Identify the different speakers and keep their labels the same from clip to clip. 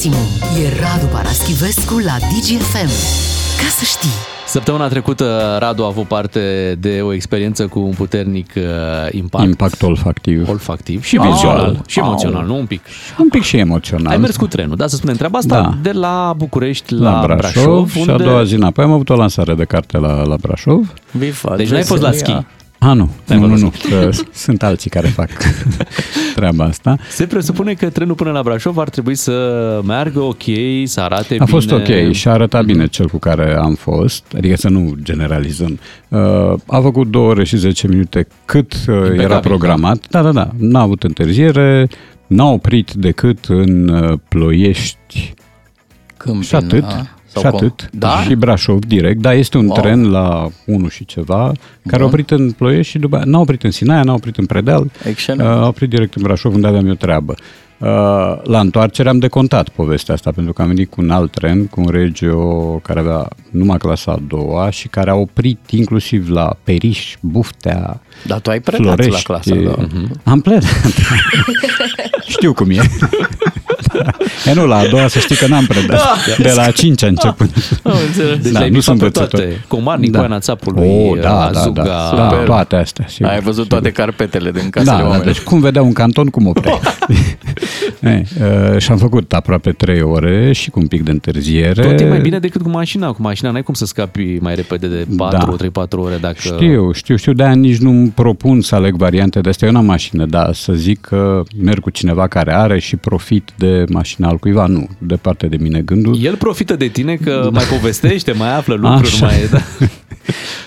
Speaker 1: maximum. E Radu Paraschivescu la DGFM. Ca să știi!
Speaker 2: Săptămâna trecută Radu a avut parte de o experiență cu un puternic uh, impact.
Speaker 3: Impact olfactiv.
Speaker 2: Olfactiv și vizual. Și emoțional, nu un pic.
Speaker 3: Un pic și emoțional.
Speaker 2: Ai mers cu trenul, da, să spunem treaba asta,
Speaker 3: Da.
Speaker 2: de la București la,
Speaker 3: la Brașov,
Speaker 2: Brașov,
Speaker 3: și a doua zi înapoi am avut o lansare de carte la, la Brașov.
Speaker 2: Deci n-ai fost la schi.
Speaker 3: A, nu,
Speaker 2: N-ai
Speaker 3: nu, nu,
Speaker 2: fost
Speaker 3: nu, că sunt alții care fac treaba asta.
Speaker 2: Se presupune că trenul până la Brașov ar trebui să meargă ok, să arate
Speaker 3: A
Speaker 2: bine.
Speaker 3: fost ok și a arătat bine cel cu care am fost, adică să nu generalizăm. Uh, a făcut 2 ore și 10 minute cât uh, era programat. Da, da, da. N-a avut întârziere, n-a oprit decât în uh, Ploiești
Speaker 4: Câmpin,
Speaker 3: și atât.
Speaker 4: a? Sau
Speaker 3: și
Speaker 4: cum?
Speaker 3: atât.
Speaker 4: Da?
Speaker 3: Și Brașov direct. Da, este un
Speaker 4: Wow.
Speaker 3: tren la 1 și ceva, care a
Speaker 4: Bun.
Speaker 3: oprit în Ploiești și după aia n-a oprit în Sinaia, n-a oprit în Predeal.
Speaker 4: Excelent.
Speaker 3: Uh, a oprit direct în Brașov, unde aveam eu treabă. Uh, La întoarcere am decontat povestea asta, pentru că am venit cu un alt tren, cu un regio care avea numai clasa a doua și care a oprit inclusiv la Periș, Buftea,
Speaker 4: Dar tu ai predat
Speaker 3: Florești.
Speaker 4: la clasa, da.
Speaker 3: Am predat. Știu cum e. e nu, la a doua să știi că n-am predat. De la a cincea începând.
Speaker 2: Deci
Speaker 3: Da,
Speaker 2: le-ai
Speaker 3: nu
Speaker 2: bifat
Speaker 3: sunt
Speaker 2: pe
Speaker 3: învățător.
Speaker 2: toate. Comarnic,
Speaker 3: Da.
Speaker 2: Coana Țapului,
Speaker 3: Oh, da, da,
Speaker 2: Azuga.
Speaker 3: da, da,
Speaker 4: Super.
Speaker 3: toate astea. Sigur,
Speaker 4: Ai văzut toate carpetele din casele
Speaker 3: da, da,
Speaker 4: oamenilor.
Speaker 3: deci cum vedea un canton, cum oprea. e, uh, și am făcut aproape 3 ore și cu un pic de întârziere.
Speaker 2: Tot e mai bine decât cu mașina. Cu mașina n-ai cum să scapi mai repede de 4,
Speaker 3: Da.
Speaker 2: 3-4 ore dacă...
Speaker 3: Știu, știu, știu, de-aia nici nu-mi propun să aleg variante de astea. Eu n-am mașină, dar să zic că merg cu cineva care are și profit de mașina al cuiva, nu, departe de mine gândul.
Speaker 2: El profită de tine că mai povestește, mai află lucruri,
Speaker 3: Așa.
Speaker 2: mai... Da.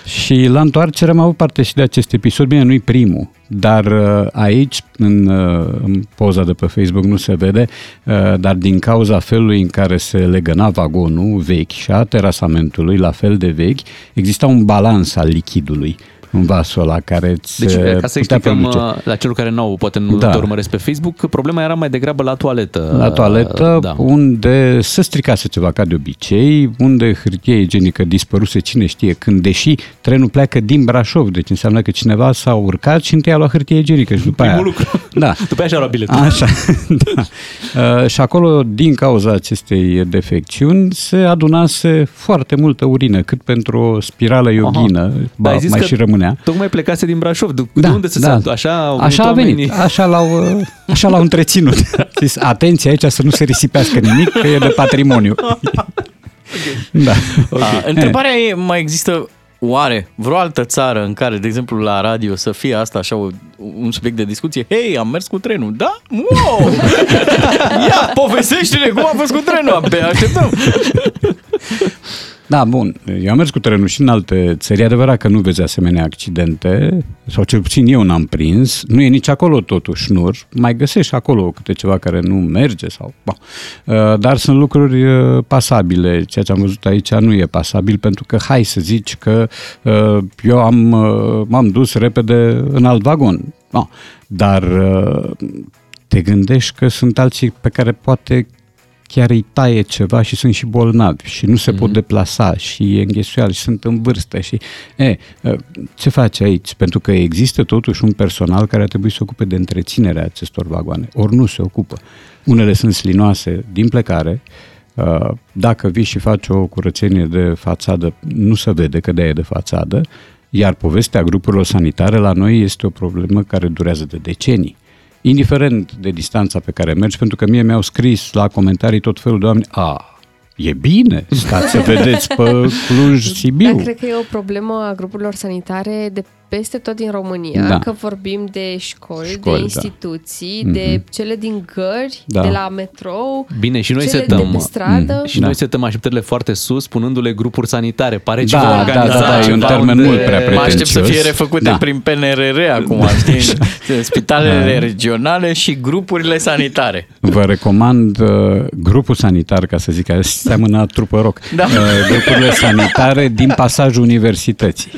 Speaker 3: Și la întoarcere am avut parte și de acest episod. Bine, nu-i primul, dar uh, aici, în, uh, în poza de pe Facebook, nu se vede, uh, dar din cauza felului în care se legăna vagonul vechi și a terasamentului, la fel de vechi, exista un balans al lichidului în vasul ăla care îți
Speaker 2: Deci,
Speaker 3: uh,
Speaker 2: ca să
Speaker 3: putea
Speaker 2: explicăm
Speaker 3: produce.
Speaker 2: uh, la celor care n-au, poate nu
Speaker 3: Da.
Speaker 2: te urmăresc pe Facebook, problema era mai degrabă la toaletă.
Speaker 3: La toaletă,
Speaker 2: Da.
Speaker 3: unde se stricase ceva ca de obicei, unde hârtie igienică dispăruse cine știe când, deși trenul pleacă din Brașov, deci înseamnă că cineva s-a urcat și întâi a luat hârtie igienică și după
Speaker 2: Primul
Speaker 3: aia...
Speaker 2: lucru.
Speaker 3: Da.
Speaker 2: După aia și-a luat biletul.
Speaker 3: Așa, da. Uh, și acolo, din cauza acestei defecțiuni, se adunase foarte multă urină, cât pentru o spirală yoghină,
Speaker 2: Dar
Speaker 3: ba,
Speaker 2: ai zis
Speaker 3: mai
Speaker 2: că
Speaker 3: și rămânea.
Speaker 2: Tocmai plecase din Brașov. De,
Speaker 3: Da,
Speaker 2: de unde să
Speaker 3: da.
Speaker 2: se... Așa au
Speaker 3: Așa a
Speaker 2: oamenii?
Speaker 3: venit, așa l-au, uh, așa l-au întreținut. Zis, atenție aici să nu se risipească nimic, că e de patrimoniu. Da.
Speaker 4: A, întrebarea e, mai există oare vreo altă țară în care, de exemplu, la radio să fie asta așa o, un subiect de discuție? Hei, am mers cu trenul. Da? Wow! Ia, povestește-ne cum a fost cu trenul. Abia așteptăm.
Speaker 3: Da, bun. Eu am mers cu trenul și în alte țări. E adevărat că nu vezi asemenea accidente, sau cel puțin eu n-am prins. Nu e nici acolo totuși șnur. Mai găsești acolo câte ceva care nu merge sau... Bon. Uh, Dar sunt lucruri uh, pasabile. Ceea ce am văzut aici nu e pasabil pentru că hai să zici că uh, eu am, uh, m-am dus repede în alt vagon. No. Dar uh, te gândești că sunt alții pe care poate chiar îi taie ceva și sunt și bolnavi și nu se mm-hmm. pot deplasa și e înghesuial și sunt în vârstă și e, ce faci aici? Pentru că există totuși un personal care ar trebui să se ocupe de întreținerea acestor vagoane, ori nu se ocupă. Unele sunt slinoase din plecare, uh, dacă vii și faci o curățenie de fațadă, nu se vede că de e de fațadă, iar povestea grupurilor sanitare la noi este o problemă care durează de decenii indiferent de distanța pe care mergi, pentru că mie mi-au scris la comentarii tot felul de oameni, a, e bine, stați să vedeți pe Cluj-Sibiu.
Speaker 5: Dar cred că e o problemă a grupurilor sanitare de peste tot din România,
Speaker 3: Da.
Speaker 5: că vorbim de școli,
Speaker 3: Școli,
Speaker 5: de
Speaker 3: da.
Speaker 5: instituții,
Speaker 3: Mhm.
Speaker 5: de cele din gări,
Speaker 3: Da.
Speaker 5: de la metrou,
Speaker 2: Bine, și noi
Speaker 5: cele
Speaker 2: setăm.
Speaker 5: de pe stradă.
Speaker 2: Și
Speaker 3: Da.
Speaker 2: noi setăm așteptările foarte sus, spunându-le grupuri sanitare. Pare
Speaker 3: Da,
Speaker 2: ceva
Speaker 3: da,
Speaker 2: organizat.
Speaker 3: da, da, e un
Speaker 2: ceva
Speaker 3: termen
Speaker 2: unde-
Speaker 3: mult prea
Speaker 4: Mă aștept să
Speaker 3: pretențios.
Speaker 4: fie refăcute
Speaker 3: Da.
Speaker 4: prin PNRR acum, știi? Spitalele regionale și grupurile sanitare.
Speaker 3: Vă recomand uh, grupul sanitar, ca să zic, că seamănă a trupă rock.
Speaker 4: Da.
Speaker 3: Uh, grupurile sanitare din pasajul universității.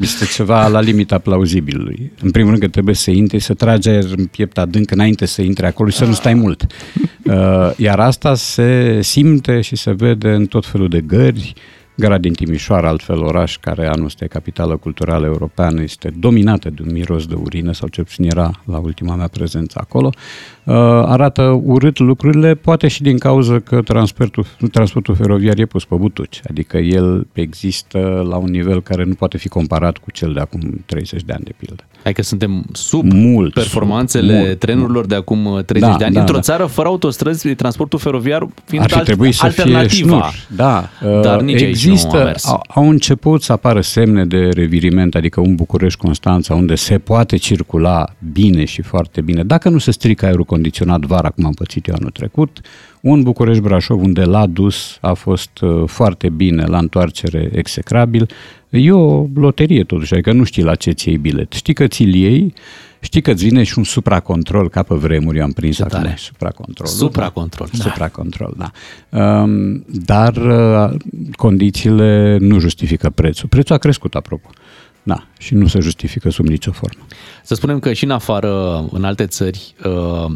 Speaker 3: Este ceva la limita plauzibilului. În primul rând că trebuie să intri, să tragi aer în piept adânc înainte să intri acolo și să nu stai mult. Uh, iar asta se simte și se vede în tot felul de gări, Gara din Timișoara, altfel oraș care anul ăsta e capitală culturală europeană, este dominată de un miros de urină, sau ce puțin era la ultima mea prezență acolo, uh, arată urât lucrurile, poate și din cauza că transportul, transportul feroviar e pus pe butuci, adică el există la un nivel care nu poate fi comparat cu cel de acum 30 de ani, de pildă.
Speaker 2: Hai că suntem sub
Speaker 3: Mult,
Speaker 2: performanțele
Speaker 3: mult,
Speaker 2: trenurilor de acum 30
Speaker 3: Da,
Speaker 2: de ani.
Speaker 3: da,
Speaker 2: Într-o
Speaker 3: da.
Speaker 2: țară fără autostrăzi, transportul feroviar fiind
Speaker 3: Ar fi
Speaker 2: alt-
Speaker 3: trebuit să fie
Speaker 2: alternativa.
Speaker 3: șnur. Da,
Speaker 2: Dar
Speaker 3: uh,
Speaker 2: nici aici nu a
Speaker 3: există,
Speaker 2: mers.
Speaker 3: au, au început să apară semne de reviriment, adică un București-Constanța, unde se poate circula bine și foarte bine. Dacă nu se strică aerul condiționat vara, cum am pățit eu anul trecut, un București-Brașov unde l-a dus a fost uh, foarte bine, la întoarcere execrabil. E o loterie totuși, adică nu știi la ce ți iei bilet. Știi că ți-l iei, știi că îți vine și un supracontrol, ca pe vremuri am prins acum
Speaker 2: tare.
Speaker 3: supracontrol.
Speaker 2: Supracontrol, da.
Speaker 3: Supracontrol, da. Um, dar uh, condițiile nu justifică prețul. Prețul a crescut, apropo. Da, și nu se justifică sub nicio formă.
Speaker 2: Să spunem că și în afară, în alte țări, uh,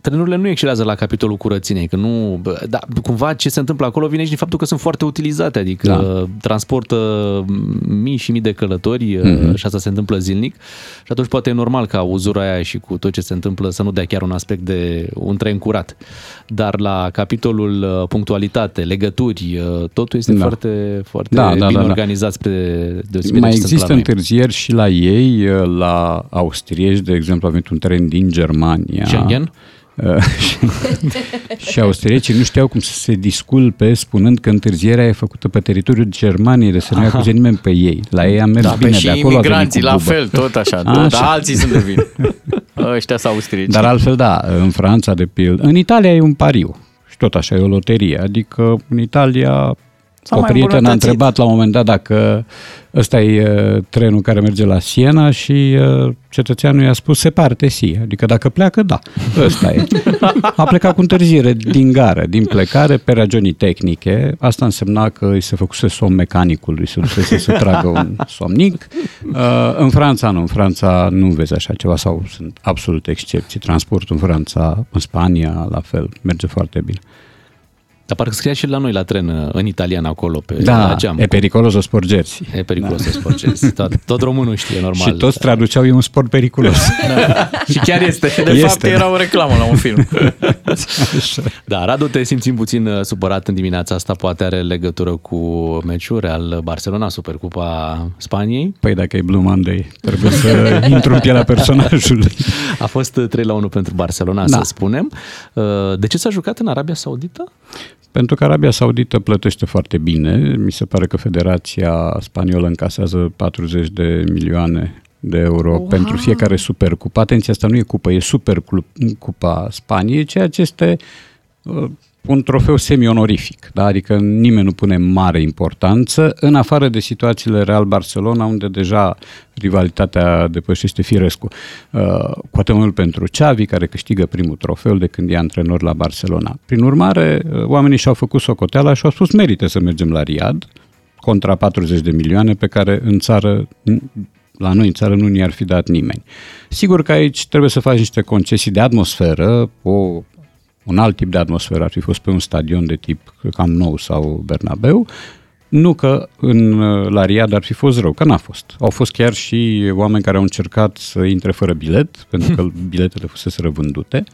Speaker 2: trenurile nu excelează la capitolul curățeniei, că nu, bă, da, cumva ce se întâmplă acolo vine și din faptul că sunt foarte utilizate, adică
Speaker 3: Da.
Speaker 2: transportă mii și mii de călători
Speaker 3: Mhm.
Speaker 2: uh, și asta se întâmplă zilnic și atunci poate e normal ca uzura aia și cu tot ce se întâmplă să nu dea chiar un aspect de un tren curat. Dar la capitolul uh, punctualitate, legături, uh, totul este
Speaker 3: Da.
Speaker 2: foarte, foarte
Speaker 3: Da, da,
Speaker 2: bine
Speaker 3: da, da.
Speaker 2: organizat spre deosebire
Speaker 3: Mai
Speaker 2: de ce sunt
Speaker 3: există
Speaker 2: la noi.
Speaker 3: Întârzieri și la ei, uh, la austrieci, de exemplu, a venit un tren din Germania.
Speaker 2: Schengen?
Speaker 3: Uh, și, și austriecii nu știau cum să se disculpe spunând că întârzierea e făcută pe teritoriul Germaniei, de să nu acuze nimeni pe ei. La ei a mers
Speaker 4: Da,
Speaker 3: bine,
Speaker 4: pe și
Speaker 3: de acolo a venit
Speaker 4: imigranții,
Speaker 3: cu
Speaker 4: la
Speaker 3: bubă.
Speaker 4: fel, tot așa.
Speaker 3: A,
Speaker 4: Dar
Speaker 3: așa.
Speaker 4: alții sunt de vină. Ăștia sunt austrieci.
Speaker 3: Dar altfel, da, în Franța, de pildă. În Italia e un pariu. Și tot așa, e o loterie. Adică, în Italia,
Speaker 4: S-a
Speaker 3: o
Speaker 4: mai
Speaker 3: prietenă a
Speaker 4: îmbunătățit.
Speaker 3: întrebat la un moment dat dacă ăsta e uh, trenul care merge la Siena și uh, cetățeanul i-a spus se parte si, adică dacă pleacă, da, ăsta e. A plecat cu întârziere din gară, din plecare, pe ragioni tehnice. Asta însemna că îi se făcuse somn mecanicului, se dusese să tragă un somnic. Uh, În Franța nu, în Franța nu vezi așa ceva sau sunt absolut excepții. Transportul în Franța, în Spania, la fel, merge foarte bine.
Speaker 2: Dar parcă scria și la noi la tren în italian acolo pe
Speaker 3: Da,
Speaker 2: la geam.
Speaker 3: e periculos o sport jersey.
Speaker 2: E periculos să sportezi. Tot, tot românul știe, normal.
Speaker 3: Și toți traduceau, e un sport periculos.
Speaker 2: și chiar este.
Speaker 4: De
Speaker 3: Este,
Speaker 4: fapt,
Speaker 3: da.
Speaker 4: era o reclamă la un film.
Speaker 2: Da, Radu, te simțim puțin uh, supărat în dimineața asta, poate are legătură cu meciul Real Barcelona, Supercupa Spaniei.
Speaker 3: Păi dacă e Blue Monday, trebuie să intru în pielea personajului.
Speaker 2: A fost uh, 3 la 1 pentru Barcelona,
Speaker 3: Da.
Speaker 2: să spunem. Uh, De ce s-a jucat în Arabia Saudită?
Speaker 3: Pentru că Arabia Saudită plătește foarte bine. Mi se pare că Federația Spaniolă încasează 40 de milioane de euro
Speaker 5: Wow!
Speaker 3: pentru fiecare supercupă. Atenție, asta nu e cupă, e supercupa Spaniei, ceea ce este uh, un trofeu semi-onorific, da? adică nimeni nu pune mare importanță, în afară de situațiile Real Barcelona, unde deja rivalitatea depășește firescu. Uh, cu atât mai mult pentru Xavi, care câștigă primul trofeu de când e antrenor la Barcelona. Prin urmare, uh, oamenii și-au făcut socoteala și au spus merită să mergem la Riad, contra 40 de milioane pe care în țară la noi în țară nu ni-ar fi dat nimeni. Sigur că aici trebuie să faci niște concesii de atmosferă, o, un alt tip de atmosferă ar fi fost pe un stadion de tip Cam Nou sau Bernabeu, nu că în, la Riad ar fi fost rău, că n-a fost. Au fost chiar și oameni care au încercat să intre fără bilet, pentru că biletele fusese vândute.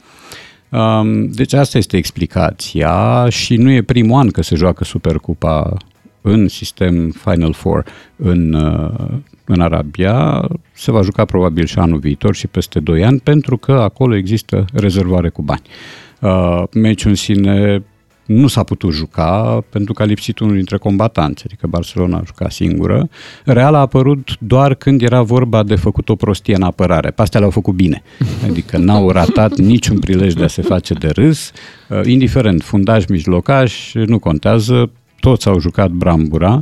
Speaker 3: Um, Deci asta este explicația și nu e primul an că se joacă Supercupa în sistem Final Four în, uh, în Arabia. Se va juca probabil și anul viitor și peste 2 ani, pentru că acolo există rezervare cu bani. Uh, Meciul în sine nu s-a putut juca pentru că a lipsit unul dintre combatanți, adică Barcelona a jucat singură. Real a apărut doar când era vorba de făcut o prostie în apărare. Pe astea le-au făcut bine, adică n-au ratat niciun prilej de a se face de râs, Uh, indiferent, fundaj, mijlocaș, nu contează, toți au jucat brambura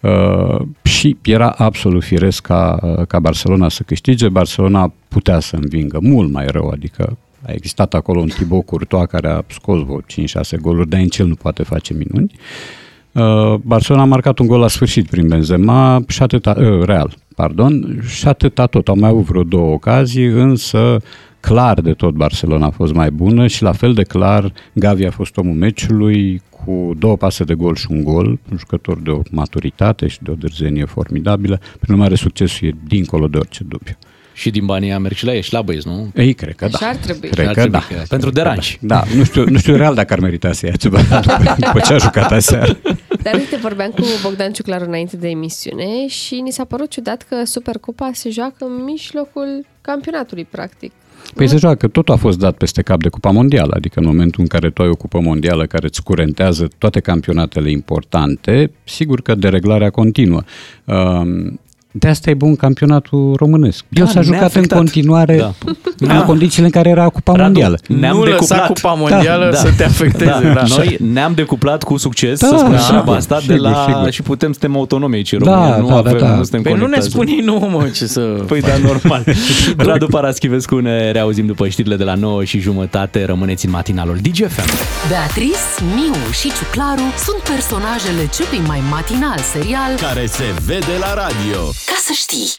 Speaker 3: uh, și era absolut firesc ca, ca Barcelona să câștige. Barcelona putea să învingă mult mai rău, adică a existat acolo un Thibaut Courtois care a scos vreo 5-6 goluri, dar nici el nu poate face minuni. Uh, Barcelona a marcat un gol la sfârșit prin Benzema și atâta, uh, Real, pardon, și atâta tot. Au mai avut vreo două ocazii, însă clar de tot Barcelona a fost mai bună și la fel de clar Gavi a fost omul meciului cu două pase de gol și un gol, un jucător de o maturitate și de o dârzenie formidabilă. Prin urmare, succesul e dincolo de orice dubiu.
Speaker 2: Și din banii aia merg și la ești la băieți, nu?
Speaker 3: Ei, cred că
Speaker 5: Așa
Speaker 3: da.
Speaker 5: ar trebui.
Speaker 3: Cred
Speaker 2: Ar
Speaker 3: că
Speaker 2: trebui
Speaker 3: da.
Speaker 2: că- pentru deranj.
Speaker 3: Da, nu știu, nu știu real dacă ar merita să ia ceva după, după ce a jucat aseară.
Speaker 5: Dar uite, vorbeam cu Bogdan Ciuclaru înainte de emisiune și ni s-a părut ciudat că Supercupa se joacă în mijlocul campionatului, practic.
Speaker 3: Păi se joacă, totul a fost dat peste cap de Cupa Mondială, adică în momentul în care tu ai o Cupă Mondială care îți curentează toate campionatele importante, sigur că dereglarea continuă. Um, De asta e bun campionatul românesc. El
Speaker 2: Da,
Speaker 3: s-a jucat în
Speaker 2: neafectat.
Speaker 3: continuare
Speaker 2: Da.
Speaker 3: în condițiile în care era Cupa
Speaker 2: Radu,
Speaker 3: Mondială.
Speaker 2: Ne-am
Speaker 4: nu lăsa
Speaker 2: decuplat.
Speaker 4: Cupa Mondială
Speaker 2: Da,
Speaker 4: să te afecteze. Da.
Speaker 2: Noi ne-am decuplat cu succes,
Speaker 3: Da,
Speaker 2: să spunem
Speaker 3: sigur,
Speaker 2: treaba asta, de
Speaker 3: sigur,
Speaker 2: la
Speaker 3: sigur.
Speaker 2: și putem să suntem autonomi aici în
Speaker 3: Da,
Speaker 2: România. Nu,
Speaker 3: da, da,
Speaker 2: avem,
Speaker 3: da.
Speaker 2: nu suntem
Speaker 4: Păi nu ne
Speaker 2: conectați.
Speaker 4: spune nu, mă, ce să...
Speaker 2: Păi da, normal. Radu Paraschivescu, ne reauzim după știrile de la 9 și jumătate. Rămâneți în matinalul DGFM.
Speaker 1: Beatrice, Miu și Ciuclaru sunt personajele celui mai matinal serial
Speaker 6: care se vede la radio.
Speaker 1: Ca să știi.